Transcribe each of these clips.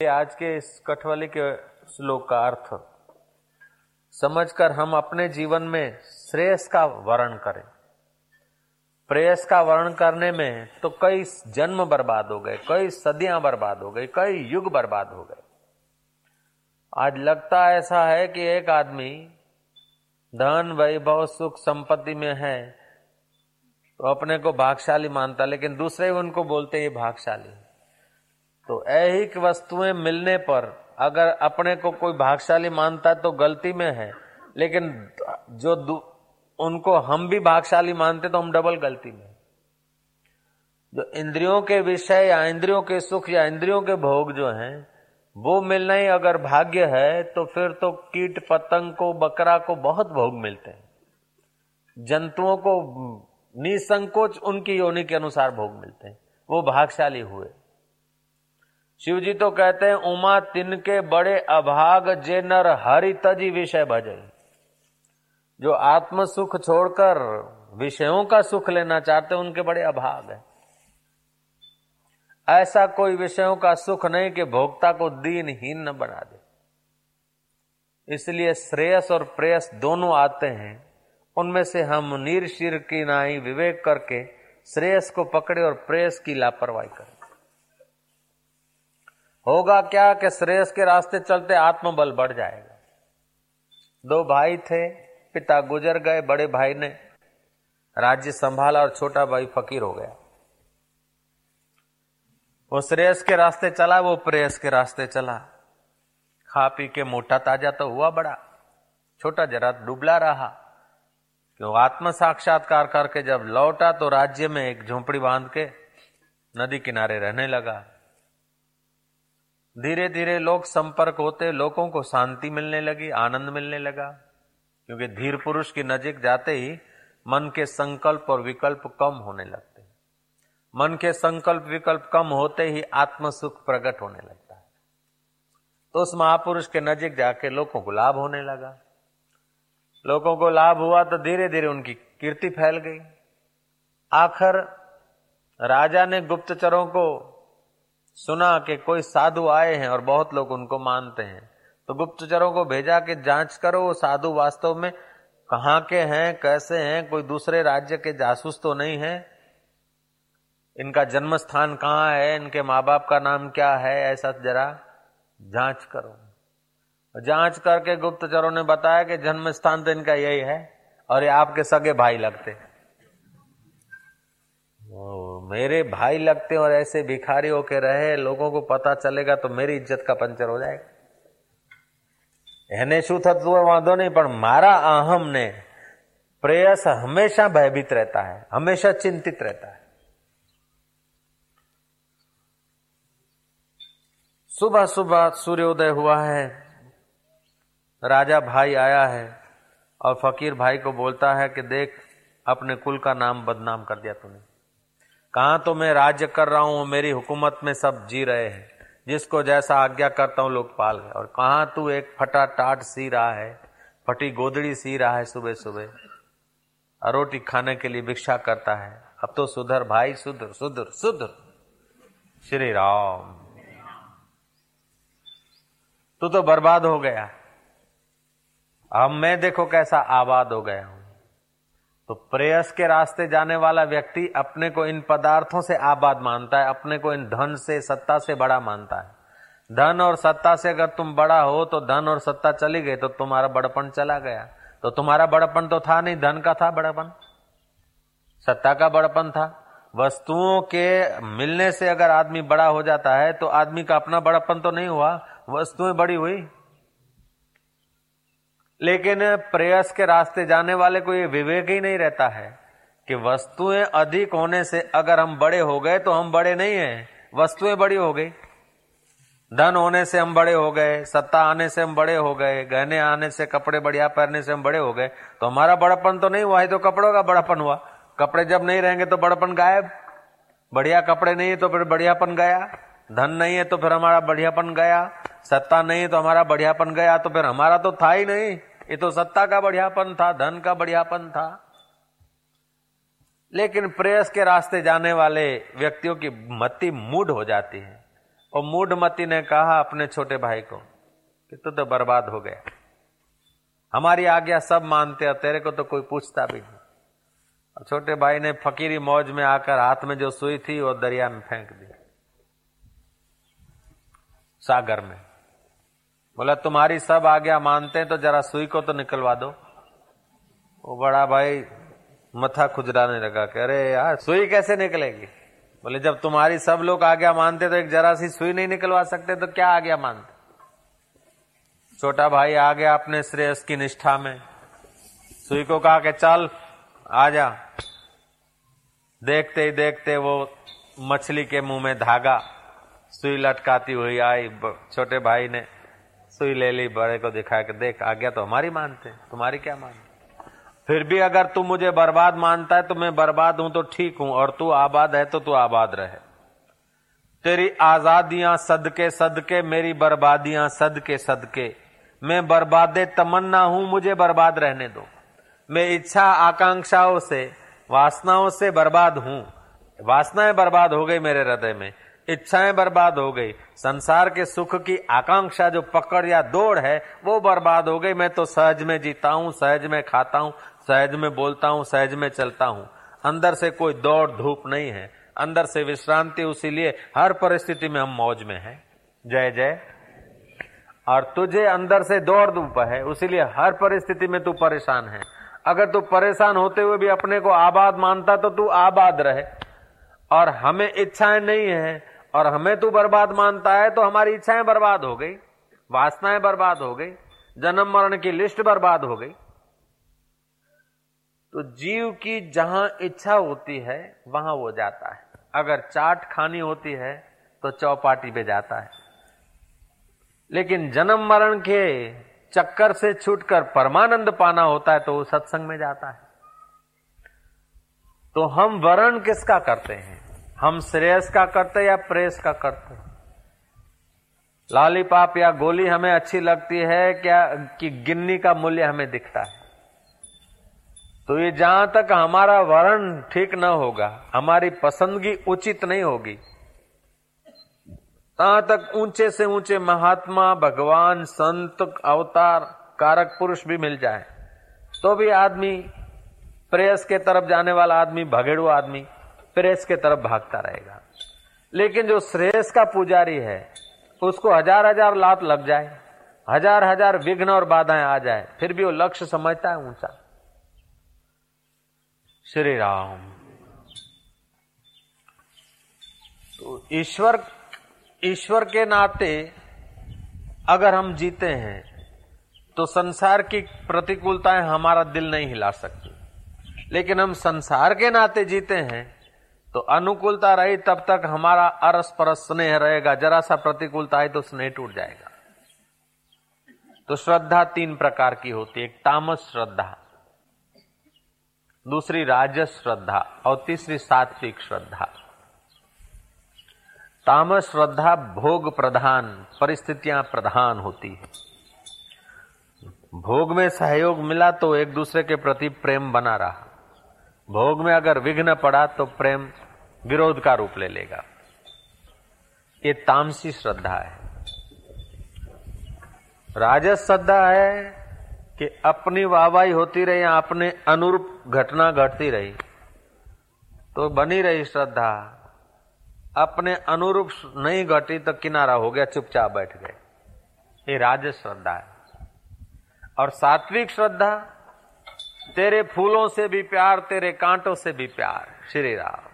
आज के इस कठवली के श्लोक का अर्थ, समझकर हम अपने जीवन में श्रेयस का वर्ण करें। प्रेयस का वर्ण करने में तो कई जन्म बर्बाद हो गए, कई सदियाँ बर्बाद हो गई, कई युग बर्बाद हो गए। आज लगता ऐसा है कि एक आदमी धन, वैभव, सुख, संपत्ति में है तो अपने को भागशाली मानता, लेकिन दूसरे उनको बोलते ये भागशाली तो ऐहिक वस्तुएँ मिलने पर, अगर अपने को कोई भागशाली मानता है तो गलती में है, लेकिन जो उनको हम भी भागशाली मानते तो हम डबल गलती में जो इंद्रियों के विषय या इंद्रियों के सुख या इंद्रियों के भोग जो हैं, वो मिलना ही अगर भाग्य है तो फिर तो कीट, पतंग को, बकरा को बहुत भोग मिलते हैं। जंतुओं को, निसंकोच उनकी योनि के अनुसार भोग मिलते हैं। वो भागशाली हुए। शिव जी तो कहते हैं, उमा तिनके बड़े अभाग जे नर हरि तजी विषय भजे जो आत्म सुख छोड़कर विषयों का सुख लेना चाहते उनके बड़े अभाग है। ऐसा कोई विषयों का सुख नहीं कि भोक्ता को दीनहीन न बना दे। इसलिए श्रेयस और प्रेयस दोनों आते हैं। उनमें से हम नीर, शिर की नाई विवेक करके श्रेयस को पकड़े और प्रेयस की लापरवाही करें। होगा क्या कि श्रेयस के रास्ते चलते आत्मबल बढ़ जाएगा? दो भाई थे, पिता गुजर गए, बड़े भाई ने राज्य संभाला और छोटा भाई फकीर हो गया। वो श्रेयस के रास्ते चला, वो प्रेयस के रास्ते चला। खा पी के मोटा ताज़ा तो हुआ बड़ा। छोटा जरा डुबला रहा। क्यों? आत्म साक्षात्कार करके जब लौटा तो राज्य में एक झोंपड़ी बाँध के नदी किनारे रहने लगा। धीरे धीरे लोग संपर्क होते, लोगों को शांति मिलने लगी, आनंद मिलने लगा। क्योंकि धीर पुरुष की नजीक जाते ही मन के संकल्प और विकल्प कम होने लगते मन के संकल्प विकल्प कम होते ही आत्म सुख प्रकट होने लगता है। तो उस महापुरुष के नजीक जाके लोगों को लाभ होने लगा। लोगों को लाभ हुआ तो धीरे धीरे उनकी कीर्ति फैल गई। आखिर राजा ने गुप्तचरों को सुना कि कोई साधु आए हैं और बहुत लोग उनको मानते हैं। तो गुप्तचरों को भेजा कि जाँच करो वो साधु वास्तव में कहाँ के हैं, कैसे हैं, कोई दूसरे राज्य के जासूस तो नहीं है? इनका जन्म स्थान कहाँ है, इनके माँ बाप का नाम क्या है, ऐसा जरा जाँच करो। जाँच करके गुप्तचरों ने बताया कि जन्म स्थान तो इनका यही है, और ये आपके सगे भाई लगते हैं। मेरे भाई लगते और ऐसे भिखारी होके रहे लोगों को पता चलेगा तो मेरी इज्जत का पंचर हो जाएगा એને શું થતું હોય વાંધો નહીં પણ મારા અહમ ને प्रेयस हमेशा भयभीत रहता है हमेशा चिंतित रहता है सुबह सुबह सूर्योदय हुआ है राजा भाई आया है और फकीर भाई को बोलता है कि देख अपने कुल का नाम बदनाम कर दिया तूने कहा तो मैं राज्य कर रहा हूँ, मेरी हुकूमत में सब जी रहे हैं। जिसको जैसा आज्ञा करता हूँ, लोग पाल गए। और कहा तू एक फटा टाट सी रहा है, फटी गोदड़ी सी रहा है सुबह सुबह? रोटी खाने के लिए भिक्षा करता है। अब तो सुधर भाई, सुधर सुधर सुधर। श्री राम। तू तो बर्बाद हो गया। अब मैं देखो कैसा आबाद हो गया हूँ। तो प्रेयस के रास्ते जाने वाला व्यक्ति अपने को इन पदार्थों से आबाद मानता है, अपने को इन धन से, सत्ता से बड़ा मानता है। धन और सत्ता से अगर तुम बड़ा हो तो धन और सत्ता चली गई तो तुम्हारा बड़पन चला गया। तो तुम्हारा बड़पन तो था नहीं, धन का था बड़पन। सत्ता का बड़पन था। वस्तुओं के मिलने से अगर आदमी बड़ा हो जाता है तो आदमी का अपना बड़पन तो नहीं हुआ, वस्तुएँ बड़ी हुई। लेकिन प्रयास के रास्ते जाने वाले को ये विवेक ही नहीं रहता है कि वस्तुएँ अधिक होने से अगर हम बड़े हो गए तो हम बड़े नहीं हैं। वस्तुएँ बड़ी हो गई। धन होने से हम बड़े हो गए, सत्ता आने से हम बड़े हो गए, गहने आने से कपड़े बढ़िया पहनने से हम बड़े हो गए। तो हमारा बड़पन तो नहीं हुआ है तो कपड़ों का बड़पन हुआ। कपड़े जब नहीं रहेंगे तो बड़पन गायब। बढ़िया कपड़े नहीं है तो फिर बढ़ियापन गया। धन नहीं है तो फिर हमारा बढ़ियापन गया। सत्ता नहीं है तो हमारा बढ़ियापन गया। तो फिर हमारा तो था ही नहीं। ये तो सत्ता का बढ़ियापन था, धन का बढ़ियापन था। लेकिन प्रेयस के रास्ते जाने वाले व्यक्तियों की मति मूड हो जाती है। और मूढ़मती ने कहा अपने छोटे भाई को कि तू तो तो बर्बाद हो गया। हमारी आज्ञा सब मानते और तेरे को तो कोई पूछता भी नहीं। और छोटे भाई ने फकीरी मौज में आकर हाथ में जो सुई थी वो दरिया में फेंक दी। सागर में। बोला, तुम्हारी सब आज्ञा मानते हैं तो जरा सुई को तो निकलवा दो। वो बड़ा भाई मथा खुजराने लगा कह अरे यार, सुई कैसे निकलेगी? बोले, जब तुम्हारी सब लोग आज्ञा मानते तो एक जरा सी सुई नहीं निकलवा सकते तो क्या आज्ञा मानते? छोटा भाई आ गया अपने श्रेयस की निष्ठा में, सुई को कहा कि, चल आ जा देखते ही देखते वो मछली के मुँह में धागा, सुई लटकाती हुई आई छोटे भाई ने सुई ले ली, बड़े को दिखाया कि देख, आज्ञा तो हमारी मानते तुम्हारी क्या मानते फिर भी अगर तू मुझे बर्बाद मानता है तो मैं बर्बाद हूँ तो ठीक हूँ, और तू आबाद है तो तू आबाद रहे। तेरी आजादियाँ सदके सदके, मेरी बर्बादियाँ सदके सदके। मैं बर्बादे तमन्ना हूँ, मुझे बर्बाद रहने दो। मैं इच्छा आकांक्षाओं से, वासनाओं से बर्बाद हूँ। वासनाएँ बर्बाद हो गई मेरे हृदय में। इच्छाएँ बर्बाद हो गई। संसार के सुख की आकांक्षा जो पकड़ या दौड़ है, वो बर्बाद हो गई। मैं तो सहज में जीता हूँ, सहज में खाता हूँ, सहज में बोलता हूँ, सहज में चलता हूँ। अंदर से कोई दौड़ धूप नहीं है। अंदर से विश्रांति उसीलिए हर परिस्थिति में हम मौज में हैं। जय जय। और तुझे अंदर से दौड़ धूप है उसीलिए हर परिस्थिति में तू परेशान है। अगर तू परेशान होते हुए भी अपने को आबाद मानता तो तू आबाद रहे। और हमें इच्छाएँ नहीं है और हमें तू बर्बाद मानता है तो हमारी इच्छाएँ बर्बाद हो गई, वासनाएँ बर्बाद हो गई, जन्म मरण की लिस्ट बर्बाद हो गई। तो जीव की जहाँ इच्छा होती है, वहाँ वो जाता है। अगर चाट खानी होती है तो चौपाटी पे जाता है। लेकिन जन्म मरण के चक्कर से छूटकर परमानंद पाना होता है तो वो सत्संग में जाता है। तो हम वर्ण किसका करते हैं? हम श्रेयस का करते या प्रेस का करते? लालीपाप या गोली हमें अच्छी लगती है क्या कि गिन्नी का मूल्य हमें दिखता है? तो ये जहाँ तक हमारा वर्ण ठीक न होगा, हमारी पसंदगी उचित नहीं होगी। तहां तक ऊँचे से ऊँचे महात्मा, भगवान, संत, अवतार, कारक पुरुष भी मिल जाए। तो भी आदमी प्रेस के तरफ़ जाने वाला आदमी, भगेड़ू आदमी प्रेस के तरफ़ भागता रहेगा। लेकिन जो श्रेयस का पुजारी है, उसको हज़ार हज़ार लात लग जाए, हज़ार हज़ार विघ्न और बाधाएँ आ जाए, फिर भी वो लक्ष्य समझता है ऊँचा। श्री राम। तो ईश्वर ईश्वर के नाते अगर हम जीते हैं तो संसार की प्रतिकूलताएँ हमारा दिल नहीं हिला सकती। लेकिन हम संसार के नाते जीते हैं तो अनुकूलता रही, तब तक हमारा अरस परस स्नेह रहेगा। जरा सा प्रतिकूलता है तो स्नेह टूट जाएगा। तो श्रद्धा तीन प्रकार की होती है। एक, तामस श्रद्धा, दूसरी, राजस श्रद्धा, और तीसरी, सात्विक श्रद्धा। तामस श्रद्धा भोग प्रधान, परिस्थितियाँ प्रधान होती है। भोग में सहयोग मिला तो एक दूसरे के प्रति प्रेम बना रहा। भोग में अगर विघ्न पड़ा तो प्रेम विरोध का रूप ले लेगा। ये तामसी श्रद्धा है। राजस श्रद्धा है कि अपनी वाहवाही होती रही, अपने अनुरूप घटना घटती रही। तो बनी रही श्रद्धा। अपने अनुरूप नहीं घटी तो किनारा हो गया, चुपचाप बैठ गए। ये राज श्रद्धा है। और सात्विक श्रद्धा, तेरे फूलों से भी प्यार, तेरे कांटों से भी प्यार। श्री राम।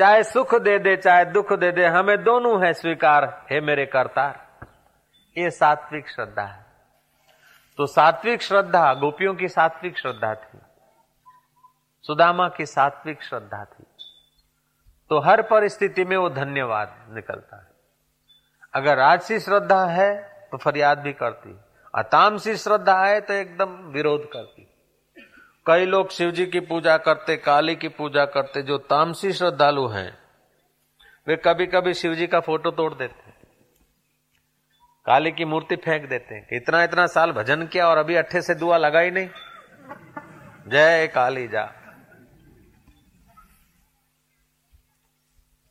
चाहे सुख दे दे, चाहे दुख दे दे, हमें दोनों है स्वीकार। हे मेरे करतार, ये सात्विक श्रद्धा है। तो सात्विक श्रद्धा, गोपियों की सात्विक श्रद्धा थी। सुदामा की सात्विक श्रद्धा थी। तो हर परिस्थिति में वो धन्यवाद निकलता है। अगर राजसी श्रद्धा है तो फरियाद भी करती और अतामसी श्रद्धा है तो एकदम विरोध करती कई लोग शिव जी की पूजा करते, काली की पूजा करते, जो तामसी श्रद्धालु हैं, वे कभी कभी शिव जी का फ़ोटो तोड़ देते हैं। काली की मूर्ति फेंक देते हैं इतना इतना साल भजन किया और अभी अट्ठे से दुआ लगा ही नहीं। जय काली जा।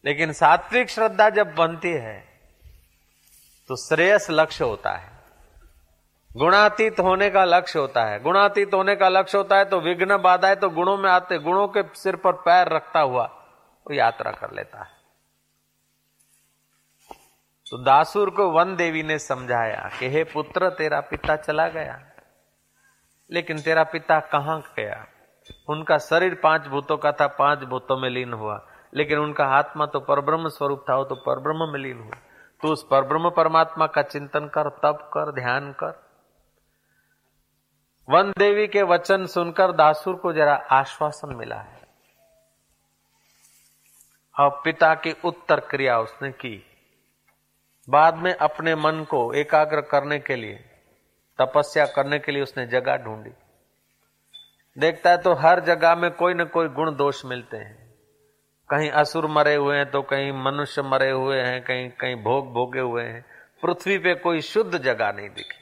लेकिन सात्विक श्रद्धा जब बनती है तो श्रेयस लक्ष्य होता है। गुणातीत होने का लक्ष्य होता है। गुणातीत होने का लक्ष्य होता है तो विघ्न बाधाएँ तो गुणों में आते, गुणों के सिर पर पैर रखता हुआ वो यात्रा कर लेता है। तो दासुर को वन देवी ने समझाया कि, हे पुत्र, तेरा पिता चला गया। लेकिन तेरा पिता कहाँ गया? उनका शरीर पाँच भूतों का था, पाँच भूतों में लीन हुआ। लेकिन उनका आत्मा तो परब्रह्म स्वरूप था, वो तो परब्रह्म में लीन हुआ। तो उस परब्रह्म परमात्मा का चिंतन कर, तप कर, ध्यान कर। वन देवी के वचन सुनकर दासुर को जरा आश्वासन मिला है। अब पिता की उत्तर क्रिया उसने की। बाद में अपने मन को एकाग्र करने के लिए, तपस्या करने के लिए उसने जगह ढूंढी। देखता है तो हर जगह में कोई न कोई गुण दोष मिलते हैं। कहीं असुर मरे हुए हैं तो कहीं मनुष्य मरे हुए हैं, कहीं कहीं भोग भोगे हुए हैं। पृथ्वी पे कोई शुद्ध जगह नहीं दिखी।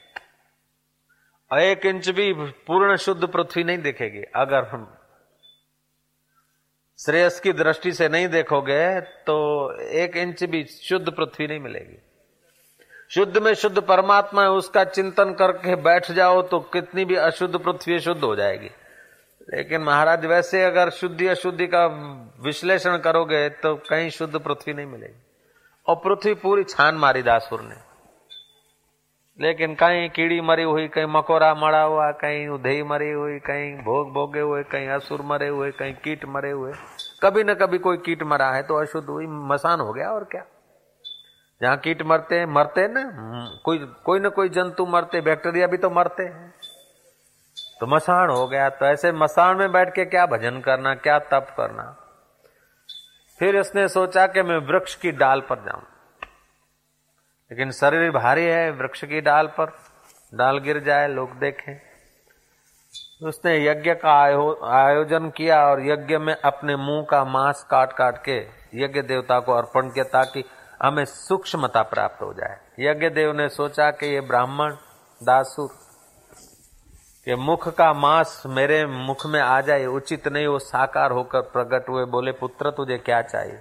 एक इंच भी पूर्ण शुद्ध पृथ्वी नहीं दिखेगी। अगर हम श्रेयस की दृष्टि से नहीं देखोगे तो एक इंच भी शुद्ध पृथ्वी नहीं मिलेगी। शुद्ध में शुद्ध परमात्मा है, उसका चिंतन करके बैठ जाओ तो कितनी भी अशुद्ध पृथ्वी शुद्ध हो जाएगी। लेकिन महाराज, वैसे अगर शुद्धि अशुद्धि का विश्लेषण करोगे तो कहीं शुद्ध पृथ्वी नहीं मिलेगी। और पृथ्वी पूरी छान मारी दासुर ने। लेकिन कहीं कीड़ी मरी हुई, कहीं मकोरा मरा हुआ, कहीं उधई मरी हुई, कहीं भोग भोगे हुए, कहीं असुर मरे हुए, कहीं कीट मरे हुए। कभी न कभी कोई कीट मरा है तो अशुद्ध हुई, मसान हो गया और क्या? जहाँ कीट मरते हैं, मरते ना? कोई कोई ना कोई जंतु मरते, बैक्टीरिया भी तो मरते हैं। तो मसान हो गया तो ऐसे मसान में बैठ के क्या भजन करना, क्या तप करना? फिर उसने सोचा कि मैं वृक्ष की डाल पर जाऊँ। लेकिन शरीर भारी है, वृक्ष की डाल पर। डाल गिर जाए, लोग देखें। उसने यज्ञ का आयोजन किया और यज्ञ में अपने मुँह का मांस काट काट के यज्ञ देवता को अर्पण किया ताकि हमें सूक्ष्मता प्राप्त हो जाए। यज्ञ देव ने सोचा कि ये ब्राह्मण, दासुर, के मुख का मांस मेरे मुख में आ जाए, उचित नहीं, वो साकार होकर प्रकट हुए। बोले, पुत्र, तुझे क्या चाहिए?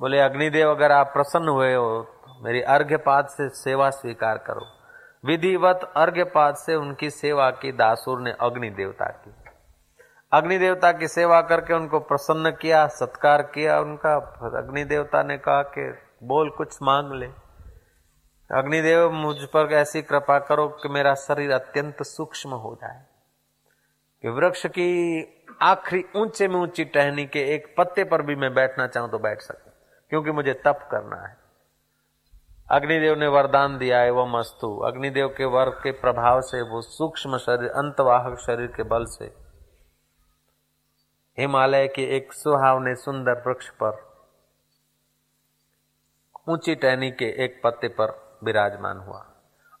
बोले, अग्निदेव, अगर आप प्रसन्न हुए हो मेरी अर्घ्यपाद से सेवा स्वीकार करो। विधिवत अर्घ्यपाद से उनकी सेवा की दासुर ने अग्नि देवता की। अग्नि देवता की सेवा करके उनको प्रसन्न किया, सत्कार किया, उनका अग्नि देवता ने कहा कि बोल, कुछ मांग ले। अग्निदेव मुझ पर ऐसी कृपा करो कि मेरा शरीर अत्यंत सूक्ष्म हो जाए। कि वृक्ष की आखिरी ऊँचे में ऊँची टहनी के एक पत्ते पर भी मैं बैठना चाहूँ तो बैठ सकूँ, क्योंकि मुझे तप करना है। अग्निदेव ने वरदान दिया एवं अस्तु अग्निदेव के वर के प्रभाव से, वो सूक्ष्म शरीर, अंतवाहक शरीर के बल से। हिमालय के एक सुहावने सुंदर वृक्ष पर, ऊँची टहनी के एक पत्ते पर विराजमान हुआ।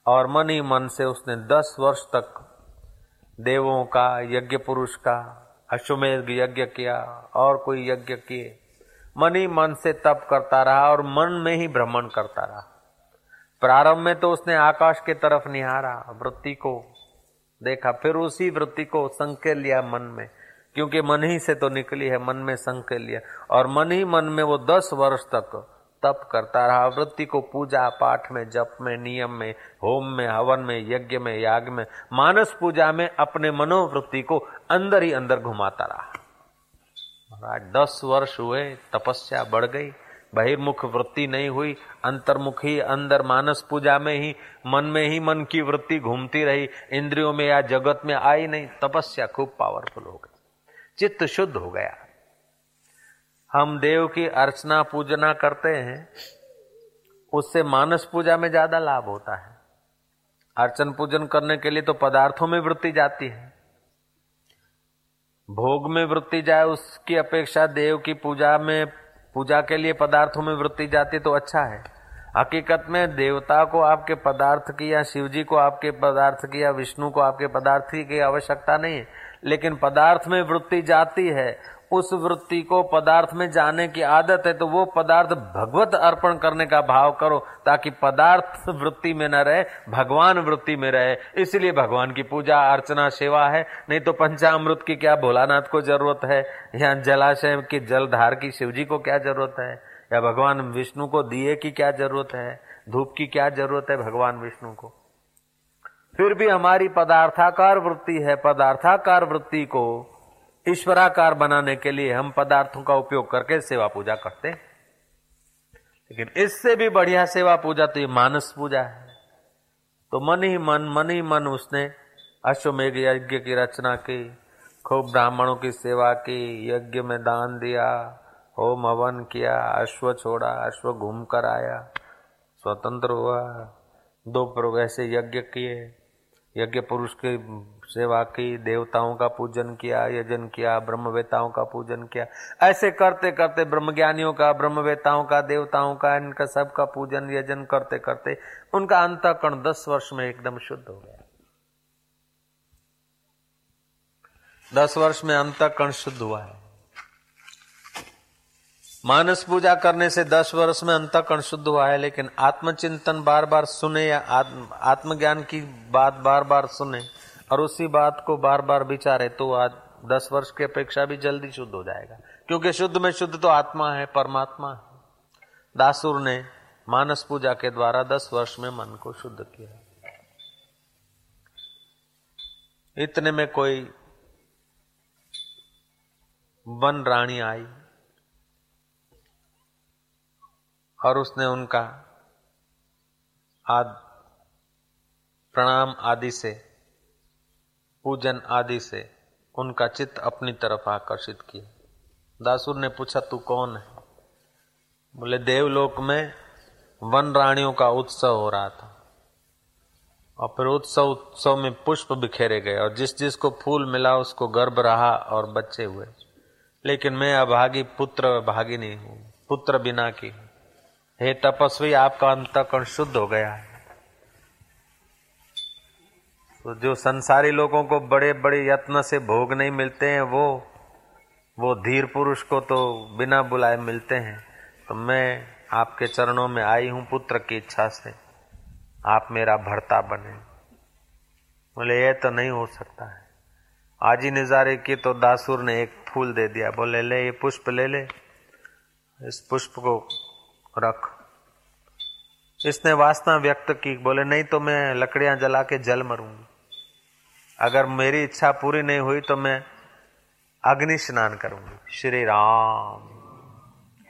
और मन ही मन से उसने दस वर्ष तक देवों का, यज्ञ पुरुष का, अश्वमेध यज्ञ किया, और कोई यज्ञ किए। मन ही मन से तप करता रहा और मन में ही भ्रमण करता रहा। प्रारंभ में तो उसने आकाश के तरफ़ निहारा, वृत्ति को देखा, फिर उसी वृत्ति को संकेत लिया मन में, क्योंकि मन ही से तो निकली है, मन में संकेत लिया, और मन ही मन में वो दस वर्ष तक तप करता रहा, वृत्ति को पूजा पाठ में, जप में, नियम में, होम में, हवन में, यज्ञ में, याग में, मानस पूजा में अपने मनोवृत्ति को अंदर ही अंदर घुमाता रहा। दस वर्ष हुए, तपस्या बढ़ गई बहिर्मुख वृत्ति नहीं हुई, अंतर्मुख ही अंदर मानस पूजा में ही, मन में ही मन की वृत्ति घूमती रही, इंद्रियों में या जगत में आई नहीं, तपस्या खूब पावरफुल हो गई। चित्त शुद्ध हो गया। हम देव की अर्चना पूजना करते हैं, उससे मानस पूजा में ज़्यादा लाभ होता है। अर्चन पूजन करने के लिए तो पदार्थों में वृत्ति जाती है। भोग में वृत्ति जाए, उसकी अपेक्षा देव की पूजा में पूजा के लिए पदार्थों में वृत्ति जाती तो अच्छा है। हकीकत में देवता को आपके पदार्थ की या शिव जी को आपके पदार्थ की या विष्णु को आपके पदार्थ की आवश्यकता नहीं है। लेकिन पदार्थ में वृत्ति जाती है। उस वृत्ति को पदार्थ में जाने की आदत है तो वो पदार्थ भगवत अर्पण करने का भाव करो, ताकि पदार्थ वृत्ति में न रहे, भगवान वृत्ति में रहे। इसलिए भगवान की पूजा, अर्चना, सेवा है। नहीं तो पंचामृत की क्या भोलानाथ को ज़रूरत है? या जलाशय की जलधार की शिव जी को क्या ज़रूरत है? या भगवान विष्णु को दिए की क्या ज़रूरत है? धूप की क्या ज़रूरत है भगवान विष्णु को? फिर भी हमारी पदार्थाकार वृत्ति है। पदार्थाकार वृत्ति को ईश्वराकार बनाने के लिए हम पदार्थों का उपयोग करके सेवा पूजा करते हैं। लेकिन इससे भी बढ़िया सेवा पूजा तो ये मानस पूजा है। तो मन ही मन मन ही मन उसने अश्वमेघ यज्ञ की रचना की, खूब ब्राह्मणों की सेवा की, यज्ञ में दान दिया, होम हवन किया, अश्व छोड़ा, अश्व घूम कर आया, स्वतंत्र हुआ, दो ऐसे यज्ञ किए। यज्ञ पुरुष की सेवा की, देवताओं का पूजन किया, यजन किया, ब्रह्मवेताओं का पूजन किया। ऐसे करते करते ब्रह्मज्ञानियों का, ब्रह्मवेताओं का, देवताओं का, इनका सबका पूजन, यजन करते करते उनका अंतकरण दस वर्ष में एकदम शुद्ध हो गया। दस वर्ष में अंतकरण शुद्ध हुआ है। मानस पूजा करने से दस वर्ष में अंतकरण शुद्ध हुआ है, लेकिन आत्मचिंतन बार बार सुने या आत्मज्ञान की बात बार बार सुने और उसी बात को बार बार विचारे तो आज दस वर्ष की अपेक्षा भी जल्दी शुद्ध हो जाएगा। क्योंकि शुद्ध में शुद्ध तो आत्मा है, परमात्मा है। दासुर ने मानस पूजा के द्वारा दस वर्ष में मन को शुद्ध किया। इतने में कोई वन रानी आई। और उसने उनका आद, प्रणाम आदि से, पूजन आदि से उनका चित्त अपनी तरफ़ आकर्षित किया। दासुर ने पूछा, तू कौन है? बोले, देवलोक में वन रानियों का उत्सव हो रहा था। और फिर उत्सव उत्सव में पुष्प बिखेरे गए और जिस, जिसको फूल मिला उसको गर्भ रहा और बच्चे हुए। लेकिन मैं अभागी पुत्र भागी नहीं हूँ, पुत्र बिना की हूँ। हे तपस्वी, आपका अंतकरण शुद्ध हो गया है। तो जो संसारी लोगों को बड़े बड़े यत्न से भोग नहीं मिलते हैं, वो वो धीर पुरुष को तो बिना बुलाए मिलते हैं। तो मैं आपके चरणों में आई हूँ पुत्र की इच्छा से। आप मेरा भरता बने। बोले ये तो नहीं हो सकता है। आज ही नजारे की तो दासुर ने एक फूल दे दिया। बोले, ले, ये पुष्प ले ले। इस पुष्प को रख। इसने वासना व्यक्त की, बोले, नहीं तो मैं लकड़ियाँ जला के जल मरूँगी। अगर मेरी इच्छा पूरी नहीं हुई तो मैं अग्नि स्नान करूँगी। श्री राम।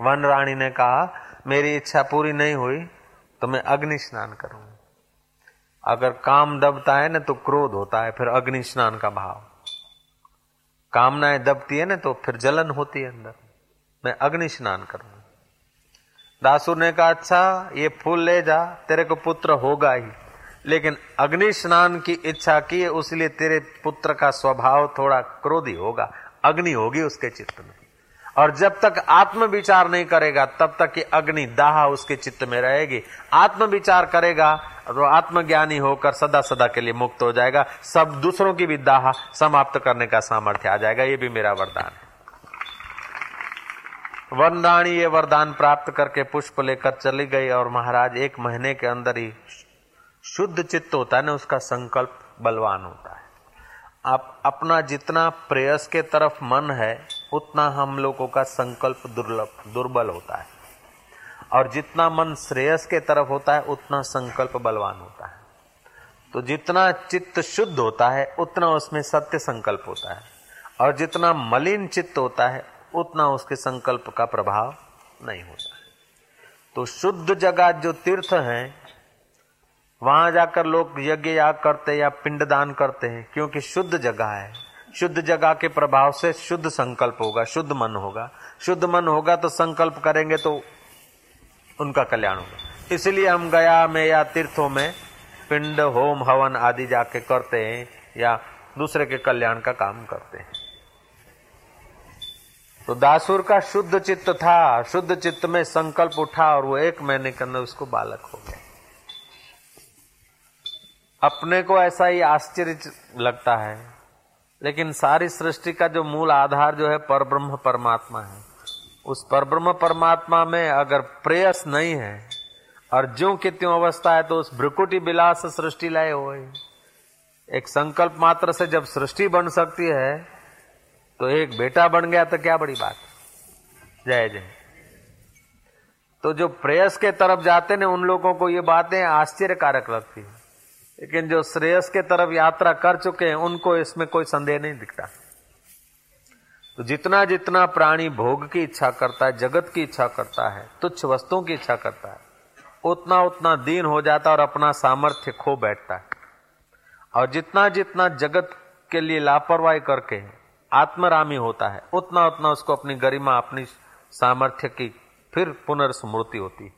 वन रानी ने कहा, मेरी इच्छा पूरी नहीं हुई तो मैं अग्नि स्नान करूँगी। अगर काम दबता है ना तो क्रोध होता है, फिर अग्नि स्नान का भाव। कामनाएँ दबती है ना तो फिर जलन होती है अंदर। मैं अग्नि स्नान करूँगा। दासुर ने कहा अच्छा ये फूल ले जा, तेरे को पुत्र होगा ही। लेकिन अग्नि स्नान की इच्छा की है, उसलिए तेरे पुत्र का स्वभाव थोड़ा क्रोधी होगा, अग्नि होगी उसके चित्त में। और जब तक आत्म विचार नहीं करेगा, तब तक ये अग्नि दाह उसके चित्त में रहेगी। आत्म विचार करेगा तो आत्मज्ञानी होकर सदा सदा के लिए मुक्त हो जाएगा। सब दूसरों की भी दाह समाप्त करने का सामर्थ्य आ जाएगा, ये भी मेरा वरदान है। वरदानी ये वरदान प्राप्त करके पुष्प लेकर चली गई और महाराज एक महीने के अंदर ही शुद्ध चित्त होता है ना, उसका संकल्प बलवान होता है। आप अपना जितना प्रेयस के तरफ़ मन है, उतना हम लोगों का संकल्प दुर्लभ, दुर्बल होता है। और जितना मन श्रेयस के तरफ़ होता है, उतना संकल्प बलवान होता है। तो जितना चित्त शुद्ध होता है, उतना उसमें सत्य संकल्प होता है। और जितना मलिन चित्त होता है उतना उसके संकल्प का प्रभाव नहीं होता। तो शुद्ध जगह जो तीर्थ हैं, वहाँ जाकर लोग यज्ञ याग करते या पिंडदान करते हैं, क्योंकि शुद्ध जगह है। शुद्ध जगह के प्रभाव से शुद्ध संकल्प होगा, शुद्ध मन होगा। शुद्ध मन होगा तो संकल्प करेंगे तो उनका कल्याण होगा। इसलिए हम गया में या तीर्थों में पिंड, होम, हवन आदि जाके करते हैं या दूसरे के कल्याण का काम करते हैं। तो दासुर का शुद्ध चित्त था, शुद्ध चित्त में संकल्प उठा और वो एक महीने के अंदर उसको बालक हो गया। अपने को ऐसा ही आश्चर्य लगता है, लेकिन सारी सृष्टि का जो मूल आधार जो है परब्रह्म परमात्मा है। उस परब्रह्म परमात्मा में अगर प्रेयस नहीं है और ज्यो की त्यों अवस्था है तो उस भ्रुकुटी बिलास सृष्टि लाए हुए एक संकल्प मात्र से जब सृष्टि बन सकती है तो एक बेटा बन गया तो क्या बड़ी बात? जय जय। तो जो प्रेयस के तरफ़ जाते ने उन लोगों को ये बातें आश्चर्यकारक लगती है। लेकिन जो श्रेयस के तरफ़ यात्रा कर चुके हैं, उनको इसमें कोई संदेह नहीं दिखता। तो जितना जितना प्राणी भोग की इच्छा करता है, जगत की इच्छा करता है, तुच्छ वस्तुओं की इच्छा करता है, उतना उतना दीन हो जाता है और अपना सामर्थ्य खो बैठता है। और जितना जितना जगत के लिए लापरवाही करके आत्मरामी होता है। उतना उतना उसको अपनी गरिमा, अपनी सामर्थ्य की फिर पुनर्स्मृति होती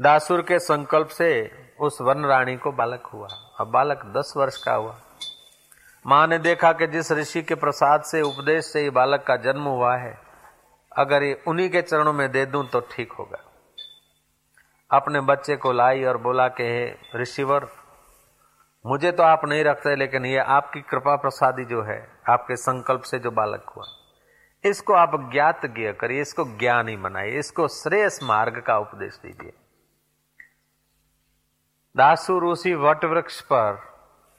दासुर के संकल्प से उस वन रानी को बालक हुआ। अब बालक दस वर्ष का हुआ। माँ ने देखा कि जिस ऋषि के प्रसाद से, उपदेश से ही बालक का जन्म हुआ है, अगर ये उन्हीं के चरणों में दे दूँ तो ठीक होगा। अपने बच्चे को लाई और बोला कि, हे ऋषिवर मुझे तो आप नहीं रखते लेकिन ये आपकी कृपा प्रसादी जो है, आपके संकल्प से जो बालक हुआ, इसको आप ज्ञात ज्ञ करिए, इसको ज्ञानी बनाइए, इसको श्रेयस मार्ग का उपदेश दीजिए। दासुर उसी वट वृक्ष पर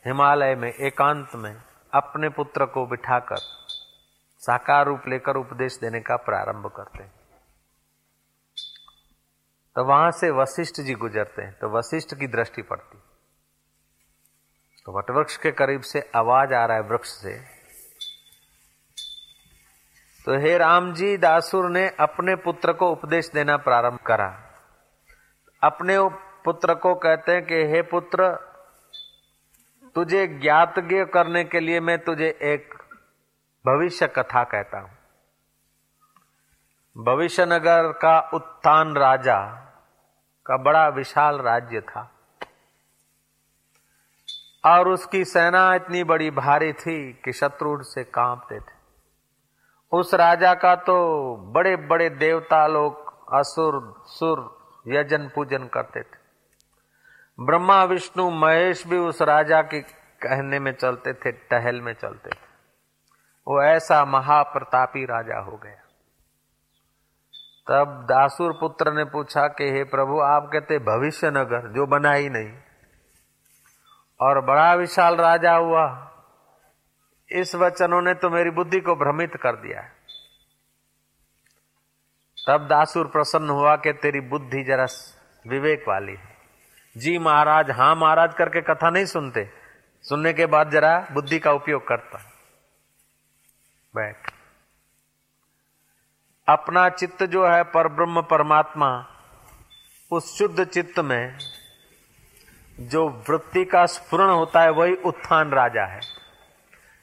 हिमालय में एकांत में अपने पुत्र को बिठाकर साकार रूप लेकर उपदेश देने का प्रारंभ करते हैं। तो वहाँ से वशिष्ठ जी गुजरते हैं तो वशिष्ठ की दृष्टि पड़ती। तो वटवृक्ष के करीब से आवाज़ आ रहा है वृक्ष से। तो हे राम जी दासुर ने अपने पुत्र को उपदेश देना प्रारंभ करा। अपने पुत्र को कहते हैं कि, हे पुत्र, तुझे ज्ञातज्ञ करने के लिए मैं तुझे एक भविष्य कथा कहता हूँ। भविष्य नगर का उत्थान राजा का बड़ा विशाल राज्य था। और उसकी सेना इतनी बड़ी भारी थी कि शत्रु से कांपते थे। उस राजा का तो बड़े बड़े देवता लोग असुर, सुर, यजन पूजन करते थे। ब्रह्मा, विष्णु, महेश भी उस राजा के कहने में चलते थे, टहल में चलते थे। वो ऐसा महाप्रतापी राजा हो गया। तब दासुर पुत्र ने पूछा कि, हे प्रभु, आप कहते भविष्य नगर, जो बना ही नहीं और बड़ा विशाल राजा हुआ। इस वचनों ने तो मेरी बुद्धि को भ्रमित कर दिया तब दासुर प्रसन्न हुआ कि तेरी बुद्धि जरा विवेक वाली है। जी महाराज हाँ महाराज करके कथा नहीं सुनते। सुनने के बाद जरा बुद्धि का उपयोग करता बैठ। अपना चित्त जो है पर ब्रह्म परमात्मा, उस शुद्ध चित्त में जो वृत्ति का स्फुरण होता है, वही उत्थान राजा है,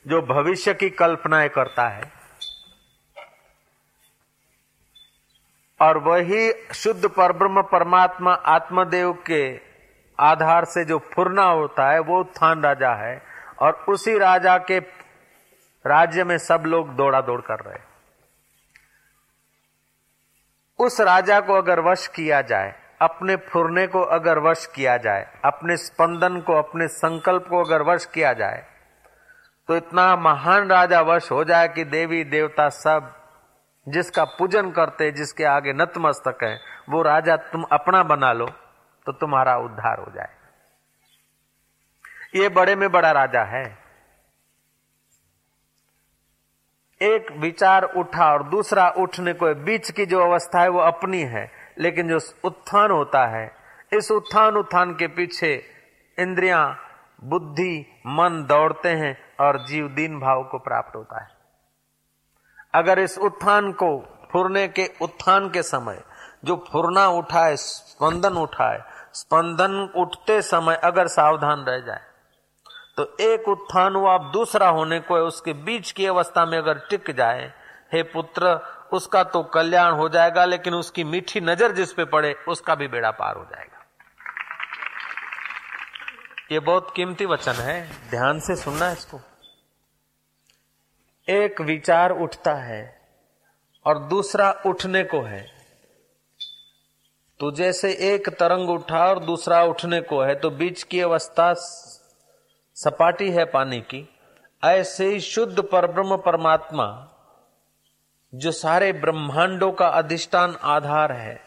जो भविष्य की कल्पनाएँ करता है। और वही शुद्ध परब्रह्म परमात्मा आत्मदेव के आधार से जो फुरना होता है, वो उत्थान राजा है, और उसी राजा के राज्य में सब लोग दौड़ा दौड़ कर रहे उस राजा को अगर वश किया जाए अपने फुरने को अगर वश किया जाए, अपने स्पंदन को, अपने संकल्प को अगर वश किया जाए तो इतना महान राजा वश हो जाए कि देवी देवता सब जिसका पूजन करते, जिसके आगे नतमस्तक है, वो राजा तुम अपना बना लो तो तुम्हारा उद्धार हो जाए। ये बड़े में बड़ा राजा है। एक विचार उठा और दूसरा उठने को, बीच की जो अवस्था है वो अपनी है। लेकिन जो उत्थान होता है, इस उत्थान उत्थान के पीछे इंद्रियाँ, बुद्धि, मन दौड़ते हैं और जीव दीन भाव को प्राप्त होता है। अगर इस उत्थान को फुरने के, उत्थान के समय जो फुरना उठाए, स्पंदन उठाए, स्पंदन उठते समय अगर सावधान रह जाए तो एक उत्थान हुआ दूसरा होने को उसके बीच की अवस्था में अगर टिक जाए, हे पुत्र उसका तो कल्याण हो जाएगा, लेकिन उसकी मीठी नज़र जिस पे पड़े, उसका भी बेड़ा पार हो जाएगा। ये बहुत कीमती वचन है, ध्यान से सुनना इसको। एक विचार उठता है और दूसरा उठने को है। तो जैसे एक तरंग उठा और दूसरा उठने को है तो बीच की अवस्था सपाटी है पानी की। ऐसे ही शुद्ध परब्रह्म परमात्मा जो सारे ब्रह्मांडों का अधिष्ठान आधार है,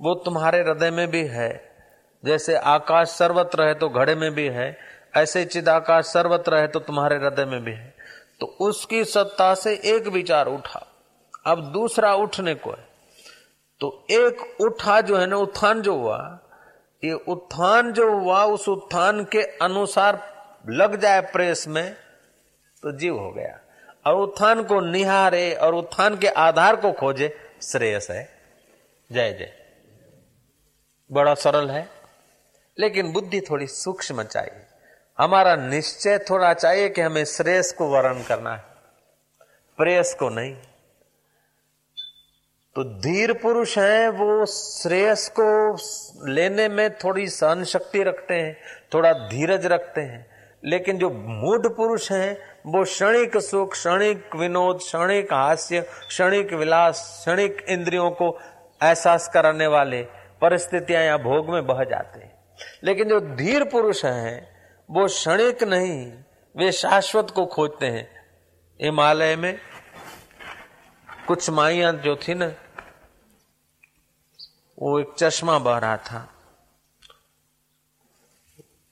वो तुम्हारे हृदय में भी है। जैसे आकाश सर्वत्र है तो घड़े में भी है, ऐसे चिदाकाश सर्वत्र है तो तुम्हारे हृदय में भी है। तो उसकी सत्ता से एक विचार उठा। अब दूसरा उठने को है। तो एक उठा जो है ना, उत्थान जो हुआ, ये उत्थान जो हुआ, उस उत्थान के अनुसार लग जाए प्रेस में तो जीव हो गया। और उत्थान को निहारे और उत्थान के आधार को खोजे, श्रेयस है। जय जय। बड़ा सरल है, लेकिन बुद्धि थोड़ी सूक्ष्म चाहिए। हमारा निश्चय थोड़ा चाहिए कि हमें श्रेयस को वर्ण करना है, प्रेयस को नहीं। तो धीर पुरुष हैं, वो श्रेयस को लेने में थोड़ी सहन शक्ति रखते हैं, थोड़ा धीरज रखते हैं। लेकिन जो मूढ़ पुरुष है, वो क्षणिक सुख, क्षणिक विनोद, क्षणिक हास्य, क्षणिक विलास, क्षणिक इंद्रियों को एहसास कराने वाले परिस्थितियाँ या भोग में बह जाते हैं। लेकिन जो धीर पुरुष हैं, वो क्षणिक नहीं, वे शाश्वत को खोजते हैं। हिमालय में कुछ माइया जो थी ना, वो एक चश्मा बह रहा था।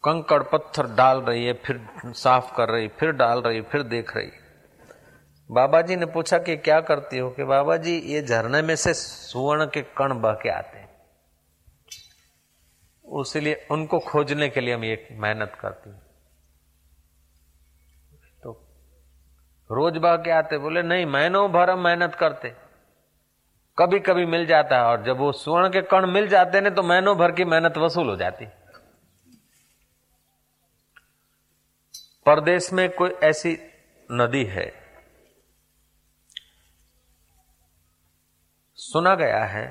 कंकड़ पत्थर डाल रही है, फिर साफ़ कर रही, फिर डाल रही, फिर देख रही। बाबा जी ने पूछा कि क्या करती हो? कि बाबा जी ये झरने में से सुवर्ण के कण बह के आते हैं। उसीलिए उनको खोजने के लिए हम ये मेहनत करती हूँ। तो रोज बह के आते, बोले, नहीं, महीनों भर हम मेहनत करते। कभी कभी मिल जाता है, और जब वो स्वर्ण के कण मिल जाते हैं तो महीनों भर की मेहनत वसूल हो जाती परदेश में कोई ऐसी नदी है? सुना गया है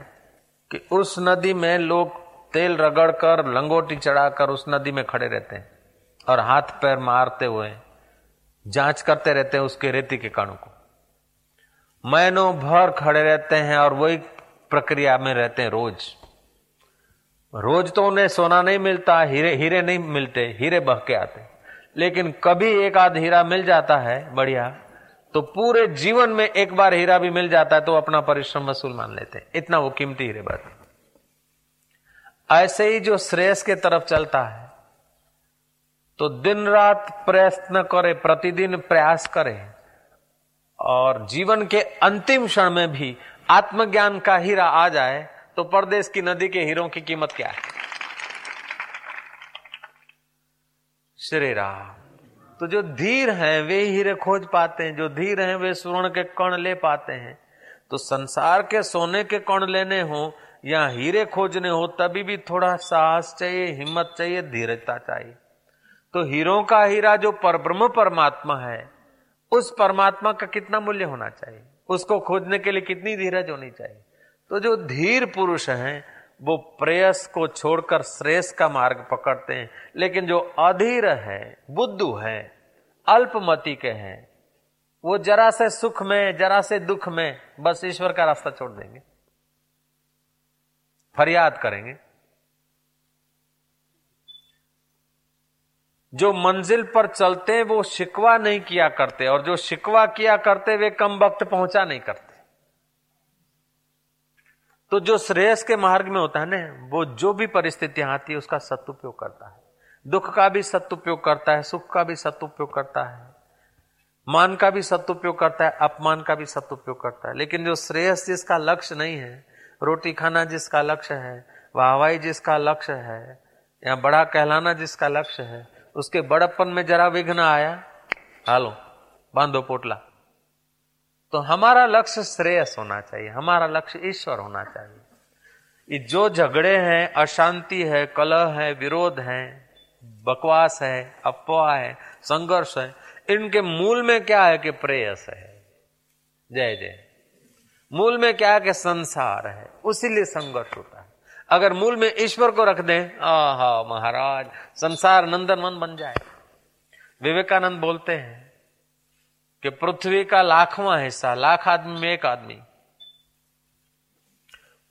कि उस नदी में लोग तेल रगड़कर, लंगोटी चढ़ाकर उस नदी में खड़े रहते हैं और हाथ पैर मारते हुए जाँच करते रहते हैं उसके रेती के कणों को। महीनों भर खड़े रहते हैं और वही प्रक्रिया में रहते हैं रोज। रोज तो उन्हें सोना नहीं मिलता, हीरे हीरे नहीं मिलते, हीरे बह के आते। लेकिन कभी एक आध हीरा मिल जाता है, बढ़िया तो पूरे जीवन में एक बार हीरा भी मिल जाता है तो अपना परिश्रम वसूल मान लेते हैं। इतना वो कीमती हीरे बस ऐसे ही जो श्रेयस के तरफ़ चलता है तो दिन रात प्रयत्न करे, प्रतिदिन प्रयास करे, और जीवन के अंतिम क्षण में भी आत्मज्ञान का हीरा आ जाए तो परदेश की नदी के हीरों की कीमत क्या है? श्री राम। तो जो धीर हैं, वे हीरे खोज पाते हैं। जो धीर हैं, वे स्वर्ण के कण ले पाते हैं। तो संसार के सोने के कण लेने हो या हीरे खोजने हो, तभी भी थोड़ा साहस चाहिए, हिम्मत चाहिए धीरजता चाहिए। तो हीरो का हीरा जो परब्रह्म परमात्मा है, उस परमात्मा का कितना मूल्य होना चाहिए? उसको खोजने के लिए कितनी धीरज होनी चाहिए? तो जो धीर पुरुष हैं वो प्रेयस को छोड़कर श्रेष्ठ का मार्ग पकड़ते हैं। लेकिन जो अधीर है, बुद्धू है, अल्पमति के हैं, वो जरा से सुख में, जरा से दुख में बस ईश्वर का रास्ता छोड़ देंगे। फरियाद करेंगे। जो मंजिल पर चलते हैं, वो शिकवा नहीं किया करते, और जो शिकवा किया करते, वे कम वक्त पहुँचा नहीं करते। तो जो श्रेयस के मार्ग में होता है ना, वो जो भी परिस्थितियाँ आती है, उसका सदुपयोग करता है। दुख का भी सदुपयोग करता है, सुख का भी सदुपयोग करता है, मान का भी सदुपयोग करता है, अपमान का भी सदुपयोग करता है। लेकिन जो श्रेयस जिसका लक्ष्य नहीं है, रोटी खाना जिसका लक्ष्य है वाहवाई जिसका लक्ष्य है, या बड़ा कहलाना जिसका लक्ष्य है, उसके बड़प्पन में जरा विघ्न आया, हालो, बांधो पोटला। तो हमारा लक्ष्य श्रेयस होना चाहिए, हमारा लक्ष्य ईश्वर होना चाहिए। जो झगड़े हैं, अशांति है, कलह है, विरोध है, बकवास है, अफवाह है, संघर्ष है, इनके मूल में क्या है कि प्रेयस है? जय जय। मूल में क्या है कि संसार है? उसीलिए संघर्ष होता है। अगर मूल में ईश्वर को रख दें, आहा, महाराज, संसार नंदन मन बन जाए। विवेकानंद बोलते हैं कि पृथ्वी का लाखवा हिस्सा, लाख आदमी में एक आदमी।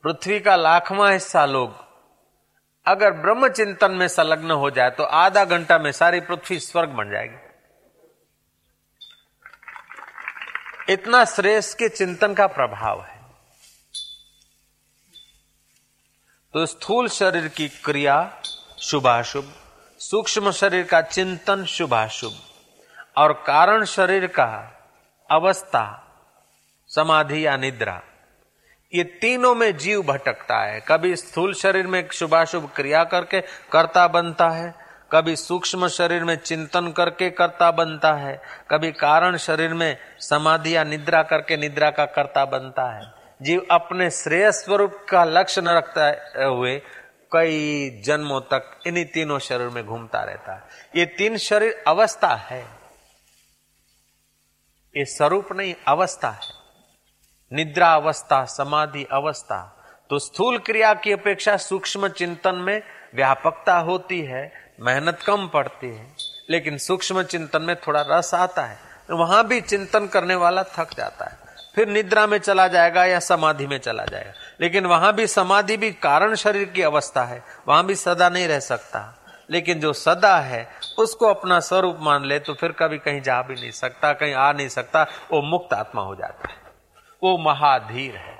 पृथ्वी का लाखवा हिस्सा लोग। अगर ब्रह्म चिंतन में संलग्न हो जाए तो आधा घंटा में सारी पृथ्वी स्वर्ग बन जाएगी। इतना श्रेष्ठ के चिंतन का प्रभाव है। तो स्थूल शरीर की क्रिया शुभाशुभ, सूक्ष्म शरीर का चिंतन शुभाशुभ। और कारण शरीर का अवस्था, समाधि या निद्रा, ये तीनों में जीव भटकता है। कभी स्थूल शरीर में शुभाशुभ क्रिया करके कर्ता बनता है, कभी सूक्ष्म शरीर में चिंतन करके कर्ता बनता है, कभी कारण शरीर में समाधि या निद्रा करके निद्रा का कर्ता बनता है। जीव अपने श्रेय स्वरूप का लक्ष्य न रखता हुए कई जन्मों तक इन्हीं तीनों शरीर में घूमता रहता है। ये तीन शरीर अवस्था है। ये स्वरूप नहीं, अवस्था है। निद्रा अवस्था, समाधि अवस्था। तो स्थूल क्रिया की अपेक्षा सूक्ष्म चिंतन में व्यापकता होती है, मेहनत कम पड़ती है, लेकिन सूक्ष्म चिंतन में थोड़ा रस आता है। वहाँ भी चिंतन करने वाला थक जाता है। फिर निद्रा में चला जाएगा या समाधि में चला जाएगा। लेकिन वहाँ भी समाधि भी कारण शरीर की अवस्था है, वहाँ भी सदा नहीं रह सकता। लेकिन जो सदा है, उसको अपना स्वरूप मान ले तो फिर कभी कहीं जा भी नहीं सकता, कहीं आ नहीं सकता, वो मुक्त आत्मा हो जाता है। वो महाधीर है।